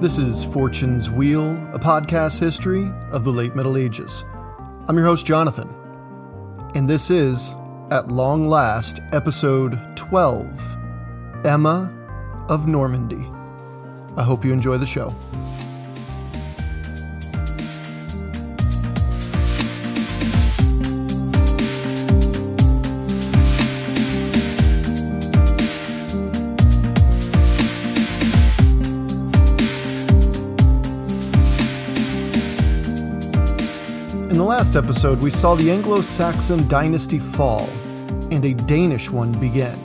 This is Fortune's Wheel, a podcast history of the late Middle Ages. I'm your host, Jonathan, and this is, at long last, episode 12 Emma of Normandy. I hope you enjoy the show. Last episode, we saw the Anglo Saxon dynasty fall and a Danish one begin.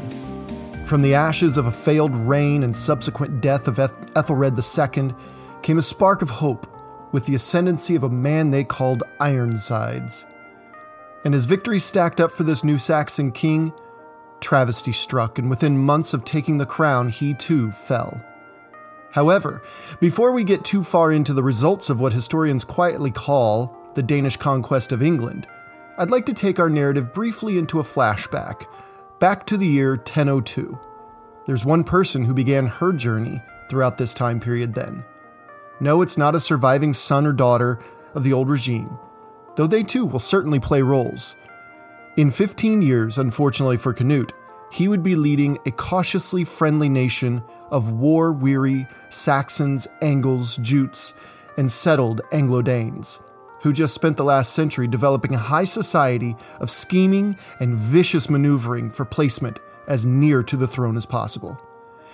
From the ashes of a failed reign and subsequent death of Eth- Ethelred II came a spark of hope with the ascendancy of a man they called Ironsides. And as victory stacked up for this new Saxon king, travesty struck, and within months of taking the crown, he too fell. However, before we get too far into the results of what historians quietly call the Danish conquest of England, I'd like to take our narrative briefly into a flashback, back to the year 1002. There's one person who began her journey throughout this time period then. No, it's not a surviving son or daughter of the old regime, though they too will certainly play roles. In 15 years, unfortunately for Canute, he would be leading a cautiously friendly nation of war weary Saxons, Angles, Jutes, and settled Anglo Danes who just spent the last century developing a high society of scheming and vicious maneuvering for placement as near to the throne as possible.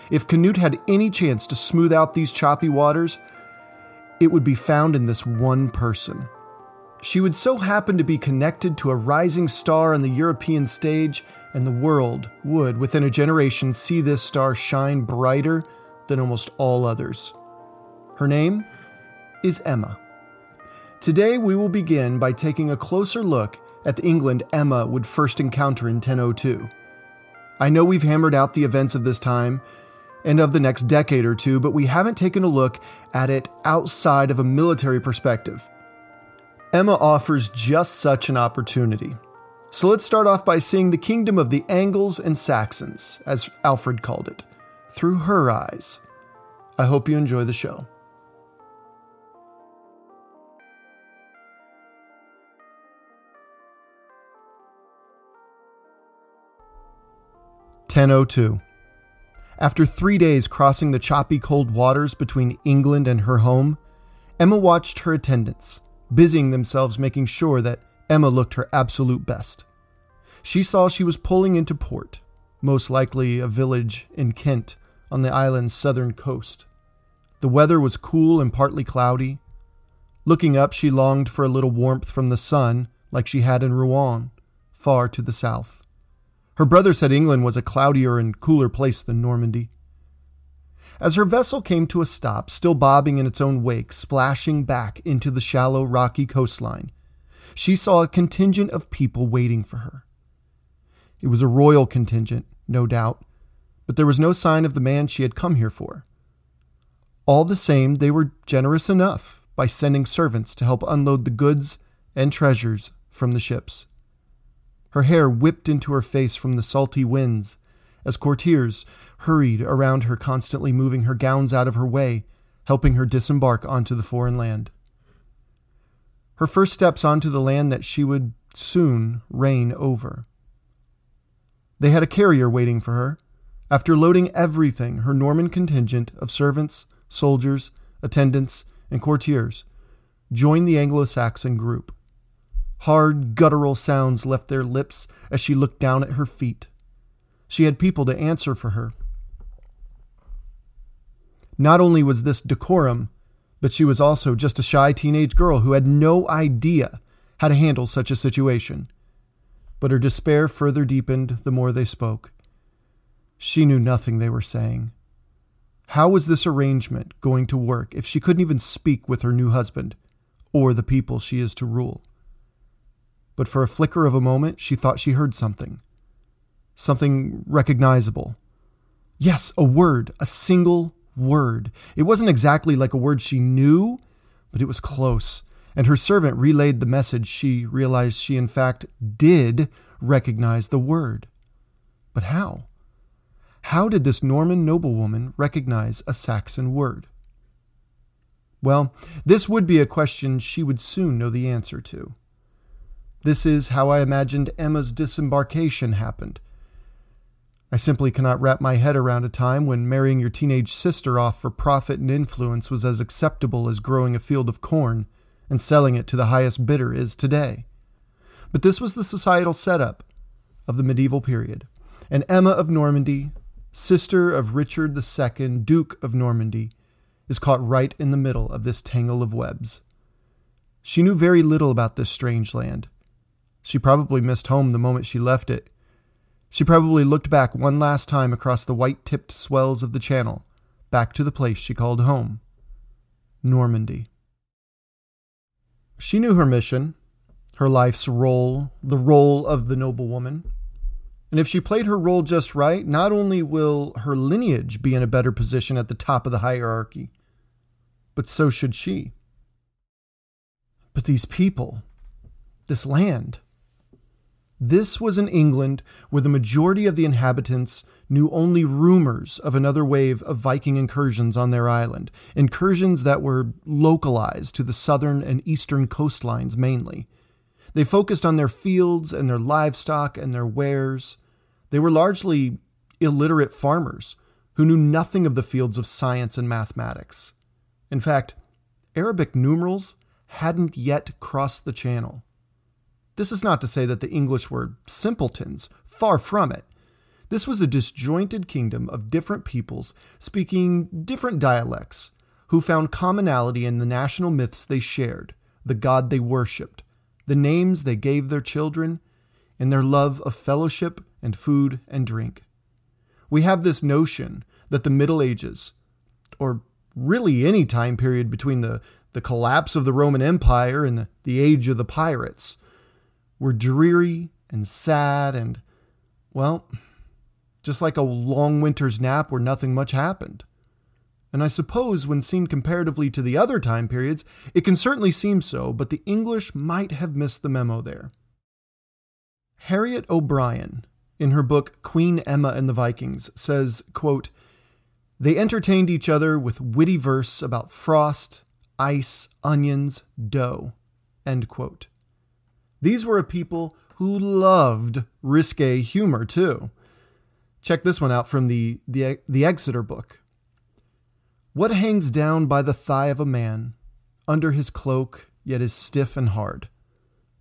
If Canute had any chance to smooth out these choppy waters, it would be found in this one person. She would so happen to be connected to a rising star on the European stage, and the world would, within a generation, see this star shine brighter than almost all others. Her name is Emma. Today, we will begin by taking a closer look at the England Emma would first encounter in 1002. I know we've hammered out the events of this time and of the next decade or two, but we haven't taken a look at it outside of a military perspective. Emma offers just such an opportunity. So let's start off by seeing the kingdom of the Angles and Saxons, as Alfred called it, through her eyes. I hope you enjoy the show. Ten o two. After three days crossing the choppy cold waters between England and her home, Emma watched her attendants, busying themselves making sure that Emma looked her absolute best. She saw she was pulling into port, most likely a village in Kent on the island's southern coast. The weather was cool and partly cloudy. Looking up, she longed for a little warmth from the sun, like she had in Rouen, far to the south. Her brother said England was a cloudier and cooler place than Normandy. As her vessel came to a stop, still bobbing in its own wake, splashing back into the shallow, rocky coastline, she saw a contingent of people waiting for her. It was a royal contingent, no doubt, but there was no sign of the man she had come here for. All the same, they were generous enough by sending servants to help unload the goods and treasures from the ships. Her hair whipped into her face from the salty winds as courtiers hurried around her, constantly moving her gowns out of her way, helping her disembark onto the foreign land. Her first steps onto the land that she would soon reign over. They had a carrier waiting for her. After loading everything, her Norman contingent of servants, soldiers, attendants, and courtiers joined the Anglo Saxon group. Hard, guttural sounds left their lips as she looked down at her feet. She had people to answer for her. Not only was this decorum, but she was also just a shy teenage girl who had no idea how to handle such a situation. But her despair further deepened the more they spoke. She knew nothing they were saying. How was this arrangement going to work if she couldn't even speak with her new husband or the people she is to rule? But for a flicker of a moment, she thought she heard something. Something recognizable. Yes, a word, a single word. It wasn't exactly like a word she knew, but it was close. And her servant relayed the message she realized she, in fact, did recognize the word. But how? How did this Norman noblewoman recognize a Saxon word? Well, this would be a question she would soon know the answer to. This is how I imagined Emma's disembarkation happened. I simply cannot wrap my head around a time when marrying your teenage sister off for profit and influence was as acceptable as growing a field of corn and selling it to the highest bidder is today. But this was the societal setup of the medieval period. And Emma of Normandy, sister of Richard II, Duke of Normandy, is caught right in the middle of this tangle of webs. She knew very little about this strange land. She probably missed home the moment she left it. She probably looked back one last time across the white tipped swells of the channel, back to the place she called home Normandy. She knew her mission, her life's role, the role of the noblewoman. And if she played her role just right, not only will her lineage be in a better position at the top of the hierarchy, but so should she. But these people, this land, this was an England where the majority of the inhabitants knew only rumors of another wave of Viking incursions on their island, incursions that were localized to the southern and eastern coastlines mainly. They focused on their fields and their livestock and their wares. They were largely illiterate farmers who knew nothing of the fields of science and mathematics. In fact, Arabic numerals hadn't yet crossed the channel. This is not to say that the English were simpletons, far from it. This was a disjointed kingdom of different peoples speaking different dialects, who found commonality in the national myths they shared, the God they worshipped, the names they gave their children, and their love of fellowship and food and drink. We have this notion that the Middle Ages, or really any time period between the, the collapse of the Roman Empire and the, the age of the pirates, were dreary and sad and, well, just like a long winter's nap where nothing much happened. And I suppose, when seen comparatively to the other time periods, it can certainly seem so, but the English might have missed the memo there. Harriet O'Brien, in her book Queen Emma and the Vikings, says, quote, they entertained each other with witty verse about frost, ice, onions, dough. These were a people who loved risque humor, too. Check this one out from the, the, the Exeter book. What hangs down by the thigh of a man, under his cloak, yet is stiff and hard?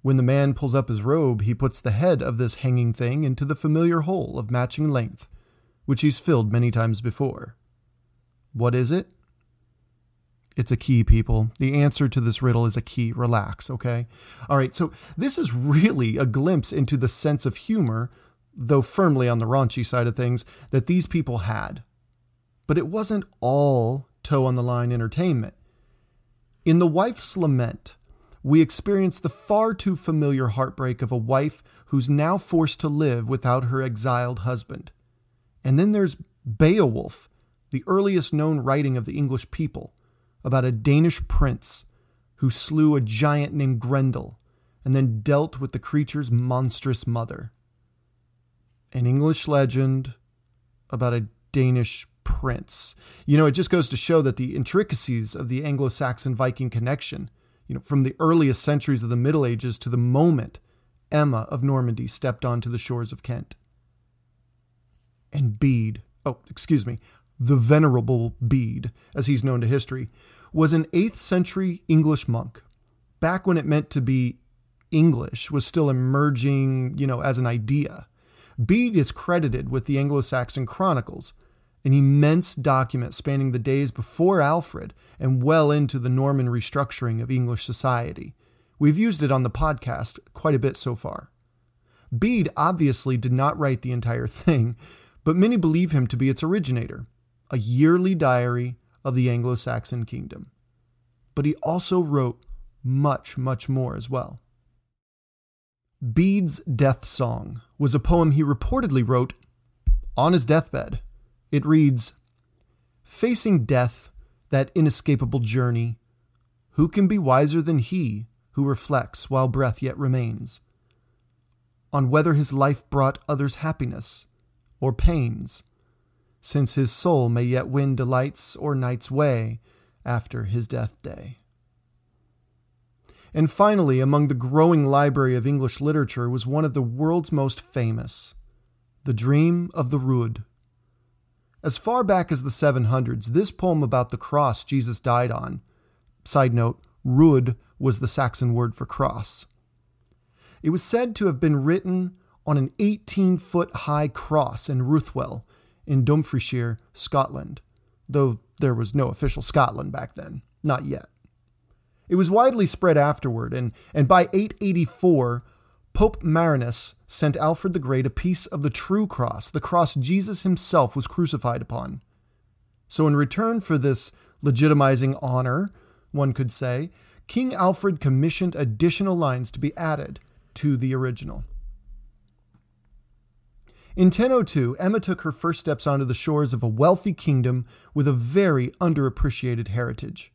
When the man pulls up his robe, he puts the head of this hanging thing into the familiar hole of matching length, which he's filled many times before. What is it? It's a key, people. The answer to this riddle is a key. Relax, okay? All right, so this is really a glimpse into the sense of humor, though firmly on the raunchy side of things, that these people had. But it wasn't all toe on the line entertainment. In The Wife's Lament, we experience the far too familiar heartbreak of a wife who's now forced to live without her exiled husband. And then there's Beowulf, the earliest known writing of the English people, about a Danish prince who slew a giant named Grendel and then dealt with the creature's monstrous mother. An English legend about a Danish prince. You know, it just goes to show that the intricacies of the Anglo Saxon Viking connection, you know, from the earliest centuries of the Middle Ages to the moment Emma of Normandy stepped onto the shores of Kent. And Bede, oh, excuse me, the Venerable Bede, as he's known to history, was an 8th century English monk. Back when it meant to be English was still emerging, you know, as an idea. Bede is credited with the Anglo Saxon Chronicles, an immense document spanning the days before Alfred and well into the Norman restructuring of English society. We've used it on the podcast quite a bit so far. Bede obviously did not write the entire thing, but many believe him to be its originator a yearly diary of the Anglo Saxon kingdom. But he also wrote much, much more as well. Bede's Death Song was a poem he reportedly wrote on his deathbed. It reads Facing death, that inescapable journey, who can be wiser than he who reflects while breath yet remains? On whether his life brought others happiness or pains, since his soul may yet win delights or night's way, after his death day. And finally, among the growing library of English literature was one of the world's most famous The Dream of the Rood. As far back as the 700s, this poem about the cross Jesus died on, side note, Rood was the Saxon word for cross. It was said to have been written on an 18 foot high cross in Ruthwell in Dumfriesshire, Scotland, though there was no official Scotland back then, not yet. It was widely spread afterward, and, and by 884, Pope Marinus sent Alfred the Great a piece of the true cross, the cross Jesus himself was crucified upon. So, in return for this legitimizing honor, one could say, King Alfred commissioned additional lines to be added to the original. In 1002, Emma took her first steps onto the shores of a wealthy kingdom with a very underappreciated heritage.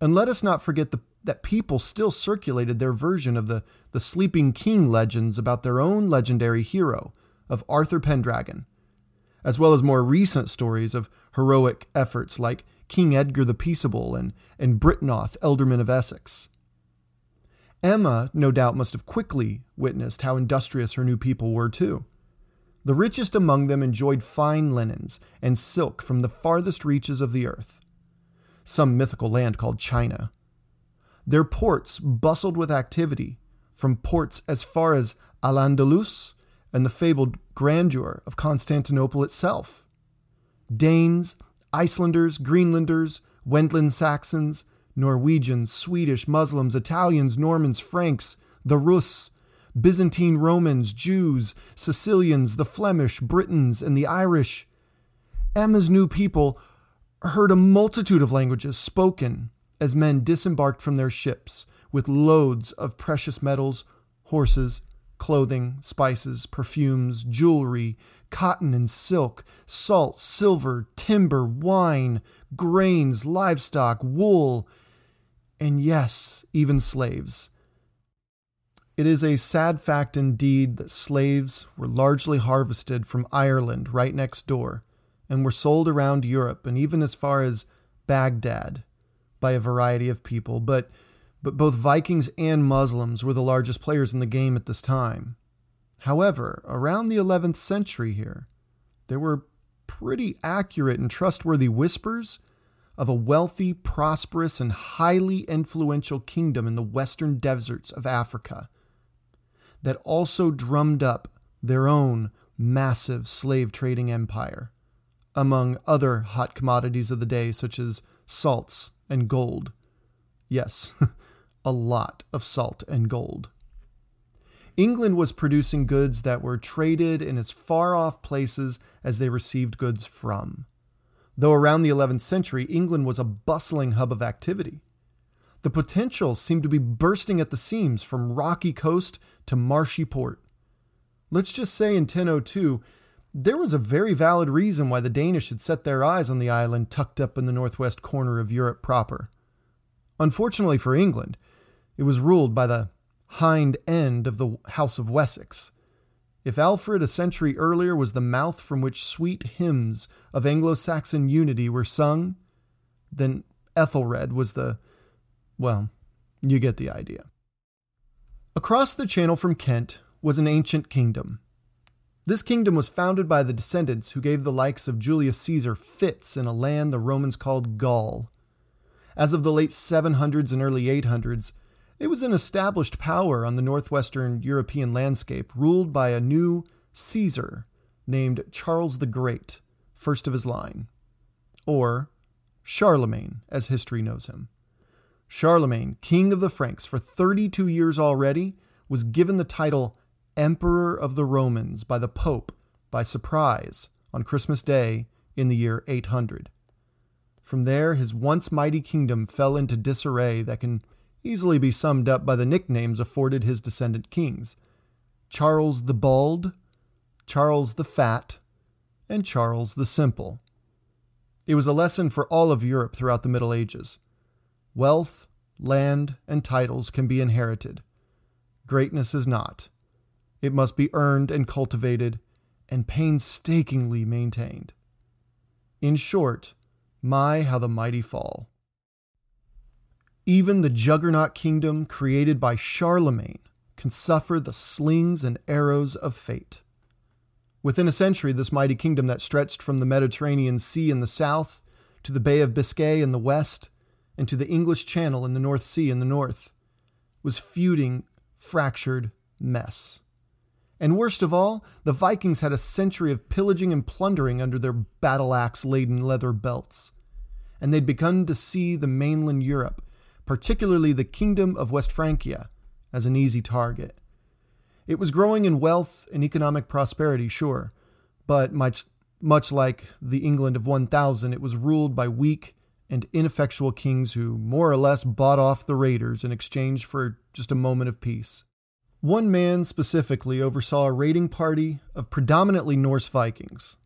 And let us not forget the, that people still circulated their version of the, the Sleeping King legends about their own legendary hero, of Arthur Pendragon, as well as more recent stories of heroic efforts like King Edgar the Peaceable and, and Byrhtnoth, Ealdorman of Essex. Emma, no doubt, must have quickly witnessed how industrious her new people were, too. The richest among them enjoyed fine linens and silk from the farthest reaches of the earth some mythical land called China. Their ports bustled with activity, from ports as far as Al Andalus and the fabled grandeur of Constantinople itself. Danes, Icelanders, Greenlanders, Wendland Saxons, Norwegians, Swedish, Muslims, Italians, Normans, Franks, the Rus, Byzantine Romans, Jews, Sicilians, the Flemish, Britons, and the Irish. Emma's new people heard a multitude of languages spoken as men disembarked from their ships with loads of precious metals, horses, clothing, spices, perfumes, jewelry, cotton and silk, salt, silver, timber, wine, grains, livestock, wool, and yes, even slaves. It is a sad fact indeed that slaves were largely harvested from Ireland right next door and were sold around Europe and even as far as Baghdad by a variety of people, but but both Vikings and Muslims were the largest players in the game at this time. However, around the 11th century here, there were pretty accurate and trustworthy whispers of a wealthy, prosperous, and highly influential kingdom in the western deserts of Africa that also drummed up their own massive slave trading empire among other hot commodities of the day, such as salts and gold. Yes, a lot of salt and gold. England was producing goods that were traded in as far off places as they received goods from. Though around the 11th century, England was a bustling hub of activity. The potential seemed to be bursting at the seams from rocky coast to marshy port. Let's just say in 1002, there was a very valid reason why the Danish had set their eyes on the island tucked up in the northwest corner of Europe proper. Unfortunately for England, it was ruled by the hind end of the House of Wessex. If Alfred a century earlier was the mouth from which sweet hymns of Anglo Saxon unity were sung, then Ethelred was the. Well, you get the idea. Across the channel from Kent was an ancient kingdom, this kingdom was founded by the descendants who gave the likes of Julius Caesar fits in a land the Romans called Gaul. As of the late 700s and early 800s, it was an established power on the northwestern European landscape, ruled by a new Caesar named Charles the Great, first of his line, or Charlemagne, as history knows him. Charlemagne, king of the Franks for 32 years already, was given the title Emperor of the Romans by the Pope by surprise on Christmas Day in the year 800. From there, his once mighty kingdom fell into disarray that can easily be summed up by the nicknames afforded his descendant kings Charles the Bald, Charles the Fat, and Charles the Simple. It was a lesson for all of Europe throughout the Middle Ages. Wealth, land, and titles can be inherited. Greatness is not. It must be earned and cultivated and painstakingly maintained. In short, my, how the mighty fall. Even the juggernaut kingdom created by Charlemagne can suffer the slings and arrows of fate. Within a century, this mighty kingdom that stretched from the Mediterranean Sea in the south to the Bay of Biscay in the west and to the English Channel in the North Sea in the north was feuding, fractured mess. And worst of all, the Vikings had a century of pillaging and plundering under their battle axe laden leather belts. And they'd begun to see the mainland Europe, particularly the Kingdom of West Francia, as an easy target. It was growing in wealth and economic prosperity, sure, but much, much like the England of 1000, it was ruled by weak and ineffectual kings who more or less bought off the raiders in exchange for just a moment of peace. One man specifically oversaw a raiding party of predominantly Norse Vikings.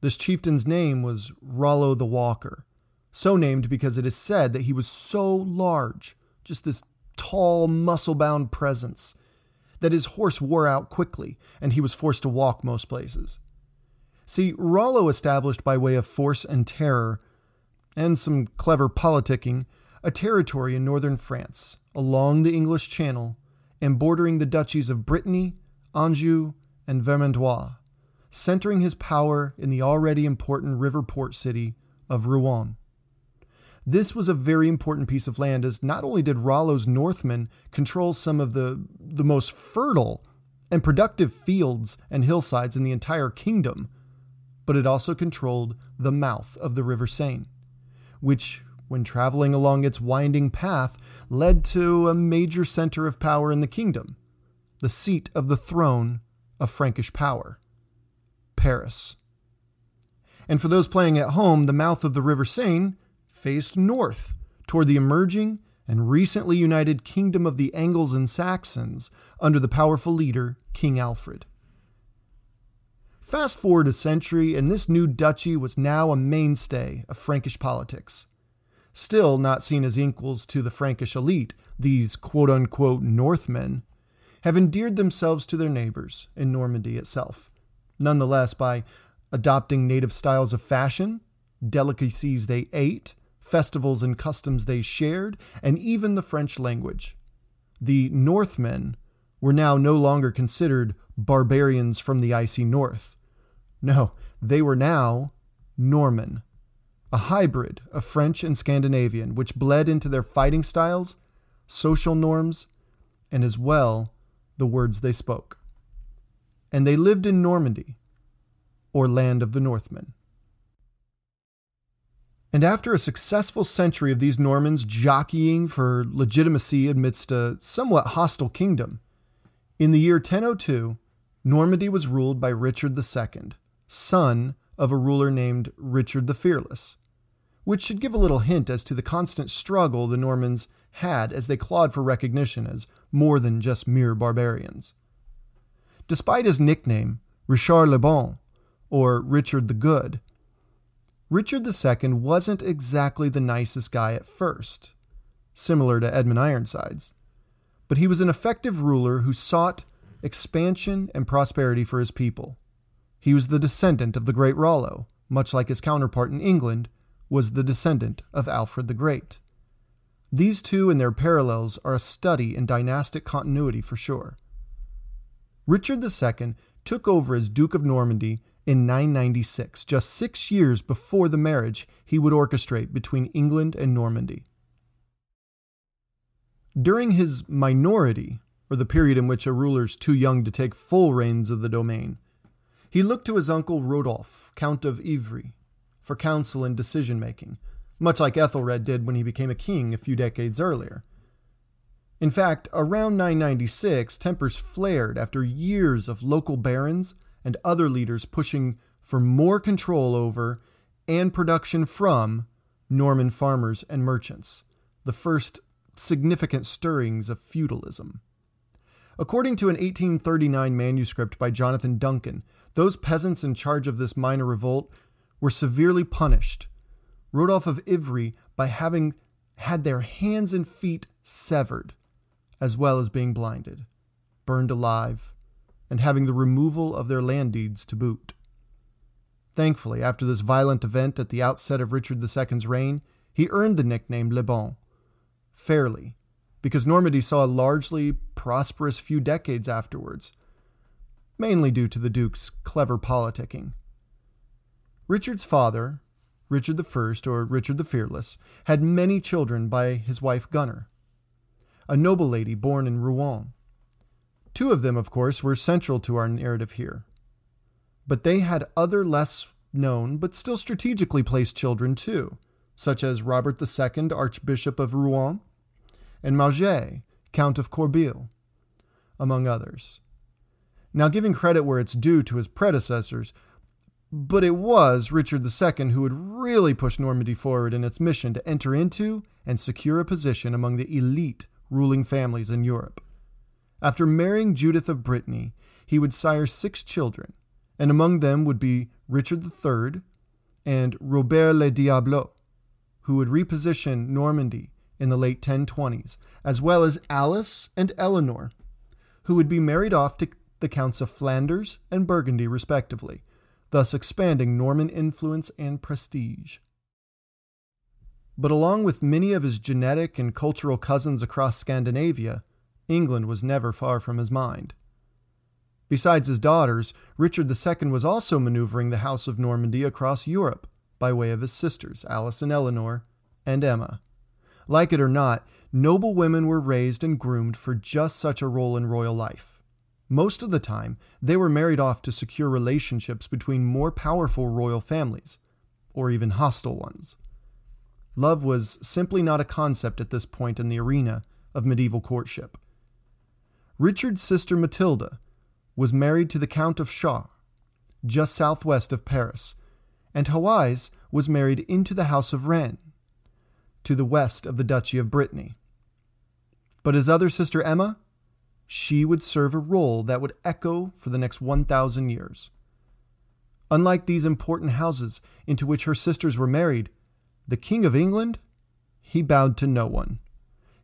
This chieftain's name was Rollo the Walker, so named because it is said that he was so large, just this tall, muscle bound presence, that his horse wore out quickly and he was forced to walk most places. See, Rollo established by way of force and terror, and some clever politicking, a territory in northern France, along the English Channel, and bordering the duchies of Brittany, Anjou, and Vermandois, centering his power in the already important river port city of Rouen. This was a very important piece of land, as not only did Rollo's Northmen control some of the, the most fertile and productive fields and hillsides in the entire kingdom, but it also controlled the mouth of the River Seine, which when traveling along its winding path, led to a major center of power in the kingdom, the seat of the throne of Frankish power Paris. And for those playing at home, the mouth of the River Seine faced north toward the emerging and recently united kingdom of the Angles and Saxons under the powerful leader King Alfred. Fast forward a century, and this new duchy was now a mainstay of Frankish politics still not seen as equals to the Frankish elite, these quote unquote Northmen, have endeared themselves to their neighbors in Normandy itself. Nonetheless, by adopting native styles of fashion, delicacies they ate, festivals and customs they shared, and even the French language. The Northmen were now no longer considered barbarians from the icy north. No, they were now Norman, a hybrid of French and Scandinavian, which bled into their fighting styles, social norms, and as well the words they spoke. And they lived in Normandy, or land of the Northmen. And after a successful century of these Normans jockeying for legitimacy amidst a somewhat hostile kingdom, in the year 1002, Normandy was ruled by Richard II, son of a ruler named Richard the Fearless, which should give a little hint as to the constant struggle the Normans had as they clawed for recognition as more than just mere barbarians. Despite his nickname, Richard le Bon, or Richard the Good, Richard II wasn't exactly the nicest guy at first, similar to Edmund Ironsides, but he was an effective ruler who sought expansion and prosperity for his people. He was the descendant of the great Rollo, much like his counterpart in England, was the descendant of Alfred the Great. These two and their parallels are a study in dynastic continuity for sure. Richard II took over as Duke of Normandy in 996, just six years before the marriage he would orchestrate between England and Normandy. During his minority, or the period in which a ruler is too young to take full reins of the domain, he looked to his uncle Rodolphe, Count of Ivry, for counsel and decision making, much like Ethelred did when he became a king a few decades earlier. In fact, around 996, tempers flared after years of local barons and other leaders pushing for more control over and production from Norman farmers and merchants, the first significant stirrings of feudalism. According to an 1839 manuscript by Jonathan Duncan, those peasants in charge of this minor revolt were severely punished. Rodolphe of Ivry by having had their hands and feet severed, as well as being blinded, burned alive, and having the removal of their land deeds to boot. Thankfully, after this violent event at the outset of Richard II's reign, he earned the nickname Le Bon, fairly, because Normandy saw a largely prosperous few decades afterwards, mainly due to the Duke's clever politicking. Richard's father, Richard I, or Richard the Fearless, had many children by his wife Gunnor, a noble lady born in Rouen. Two of them, of course, were central to our narrative here. But they had other less known but still strategically placed children too, such as Robert II, Archbishop of Rouen, and Mauger, Count of Corbeil, among others. Now, giving credit where it's due to his predecessors, but it was Richard II who would really push Normandy forward in its mission to enter into and secure a position among the elite ruling families in Europe. After marrying Judith of Brittany, he would sire six children, and among them would be Richard III and Robert le Diablo, who would reposition Normandy in the late 1020s, as well as Alice and Eleanor, who would be married off to the Counts of Flanders and Burgundy, respectively, thus expanding Norman influence and prestige. But along with many of his genetic and cultural cousins across Scandinavia, England was never far from his mind. Besides his daughters, Richard II was also maneuvering the House of Normandy across Europe by way of his sisters, Alice and Eleanor, and Emma. Like it or not, noble women were raised and groomed for just such a role in royal life. Most of the time, they were married off to secure relationships between more powerful royal families, or even hostile ones. Love was simply not a concept at this point in the arena of medieval courtship. Richard's sister Matilda was married to the Count of Chartres, just southwest of Paris, and Hawise was married into the House of Rennes, to the west of the Duchy of Brittany. But his other sister Emma, she would serve a role that would echo for the next 1,000 years. Unlike these important houses into which her sisters were married, the King of England, he bowed to no one.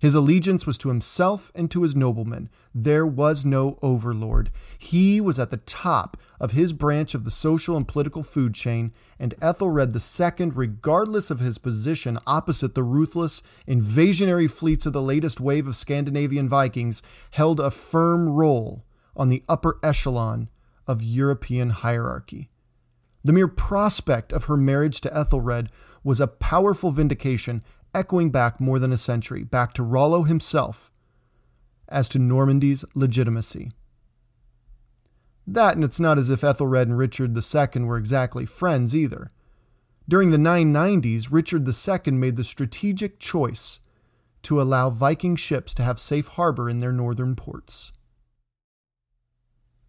His allegiance was to himself and to his noblemen. There was no overlord. He was at the top of his branch of the social and political food chain, and Ethelred II, regardless of his position opposite the ruthless, invasionary fleets of the latest wave of Scandinavian Vikings, held a firm role on the upper echelon of European hierarchy. The mere prospect of her marriage to Ethelred was a powerful vindication echoing back more than a century, back to Rollo himself, as to Normandy's legitimacy. That, and it's not as if Ethelred and Richard II were exactly friends either. During the 990s, Richard II made the strategic choice to allow Viking ships to have safe harbor in their northern ports.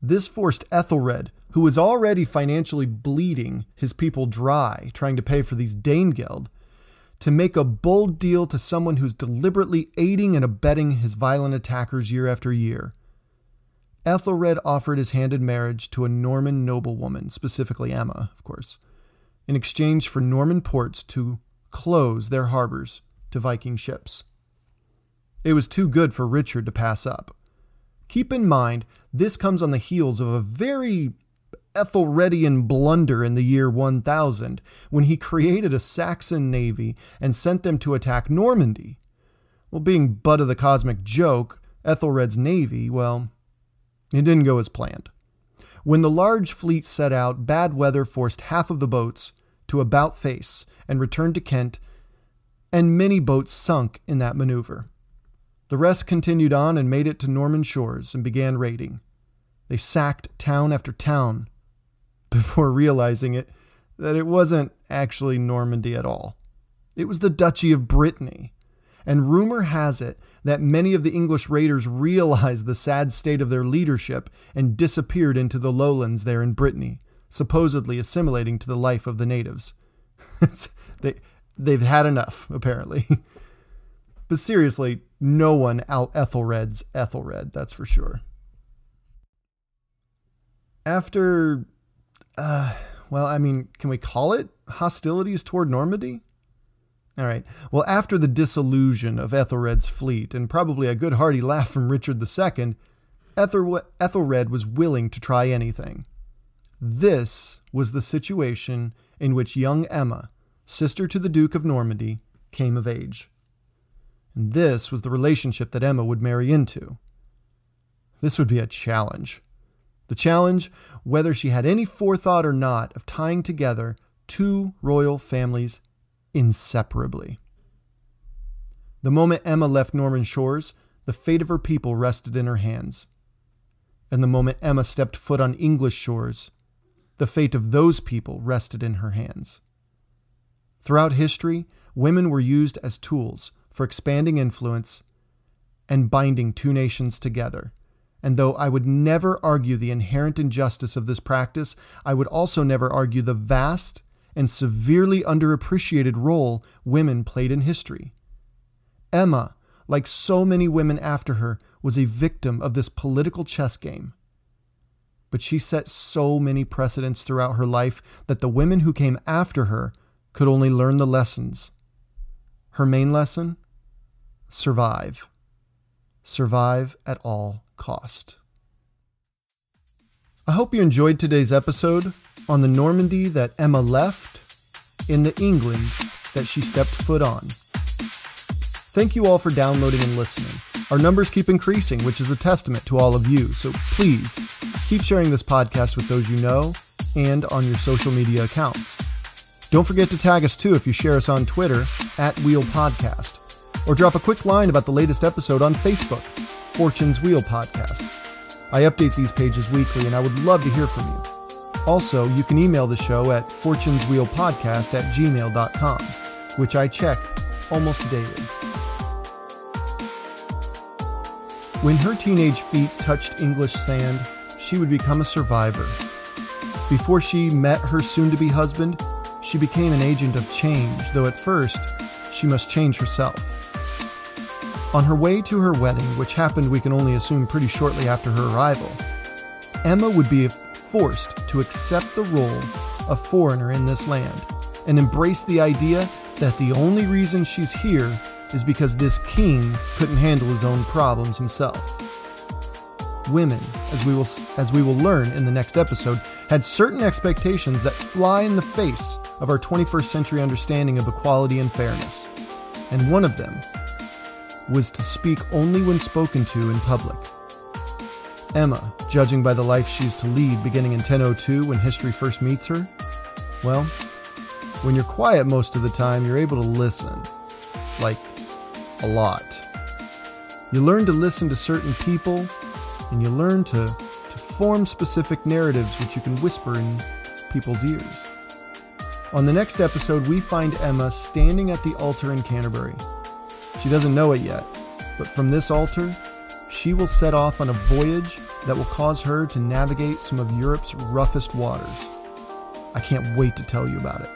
This forced Ethelred, who was already financially bleeding his people dry trying to pay for these Danegeld, to make a bold deal to someone who's deliberately aiding and abetting his violent attackers year after year. Ethelred offered his hand in marriage to a Norman noblewoman, specifically Emma, of course, in exchange for Norman ports to close their harbors to Viking ships. It was too good for Richard to pass up. Keep in mind, this comes on the heels of a very Ethelredian blunder in the year 1000 when he created a Saxon navy and sent them to attack Normandy. Well, being butt of the cosmic joke, Ethelred's navy, well, it didn't go as planned. When the large fleet set out, bad weather forced half of the boats to about face and returned to Kent, and many boats sunk in that maneuver. The rest continued on and made it to Norman shores and began raiding. They sacked town after town, before realizing it that it wasn't actually Normandy at all. It was the Duchy of Brittany. And rumor has it that many of the English raiders realized the sad state of their leadership and disappeared into the lowlands there in Brittany, supposedly assimilating to the life of the natives. they, they've had enough, apparently. but seriously, no one out Ethelred's Ethelred, that's for sure. After uh, well, I mean, can we call it hostilities toward Normandy? All right. Well, after the disillusion of Ethelred's fleet and probably a good hearty laugh from Richard II, Ethelred was willing to try anything. This was the situation in which young Emma, sister to the Duke of Normandy, came of age. And this was the relationship that Emma would marry into. This would be a challenge. The challenge, whether she had any forethought or not, of tying together two royal families inseparably. The moment Emma left Norman shores, the fate of her people rested in her hands. And the moment Emma stepped foot on English shores, the fate of those people rested in her hands. Throughout history, women were used as tools for expanding influence and binding two nations together. And though I would never argue the inherent injustice of this practice, I would also never argue the vast and severely underappreciated role women played in history. Emma, like so many women after her, was a victim of this political chess game. But she set so many precedents throughout her life that the women who came after her could only learn the lessons. Her main lesson? Survive. Survive at all cost. I hope you enjoyed today's episode on the Normandy that Emma left in the England that she stepped foot on. Thank you all for downloading and listening. Our numbers keep increasing, which is a testament to all of you, so please keep sharing this podcast with those you know and on your social media accounts. Don't forget to tag us too if you share us on Twitter at Wheel Podcast, or drop a quick line about the latest episode on Facebook, Fortune's Wheel Podcast. I update these pages weekly and I would love to hear from you. Also, you can email the show at fortuneswheelpodcast at gmail.com, which I check almost daily. When her teenage feet touched English sand, she would become a survivor. Before she met her soon to be husband, she became an agent of change, though at first, she must change herself. On her way to her wedding, which happened we can only assume pretty shortly after her arrival, Emma would be forced to accept the role of foreigner in this land and embrace the idea that the only reason she's here is because this king couldn't handle his own problems himself. Women, as we will as we will learn in the next episode, had certain expectations that fly in the face of our 21st century understanding of equality and fairness. And one of them was to speak only when spoken to in public. Emma, judging by the life she's to lead beginning in 1002 when history first meets her, well, when you're quiet most of the time, you're able to listen. Like, a lot. You learn to listen to certain people, and you learn to, to form specific narratives which you can whisper in people's ears. On the next episode, we find Emma standing at the altar in Canterbury. She doesn't know it yet, but from this altar, she will set off on a voyage that will cause her to navigate some of Europe's roughest waters. I can't wait to tell you about it.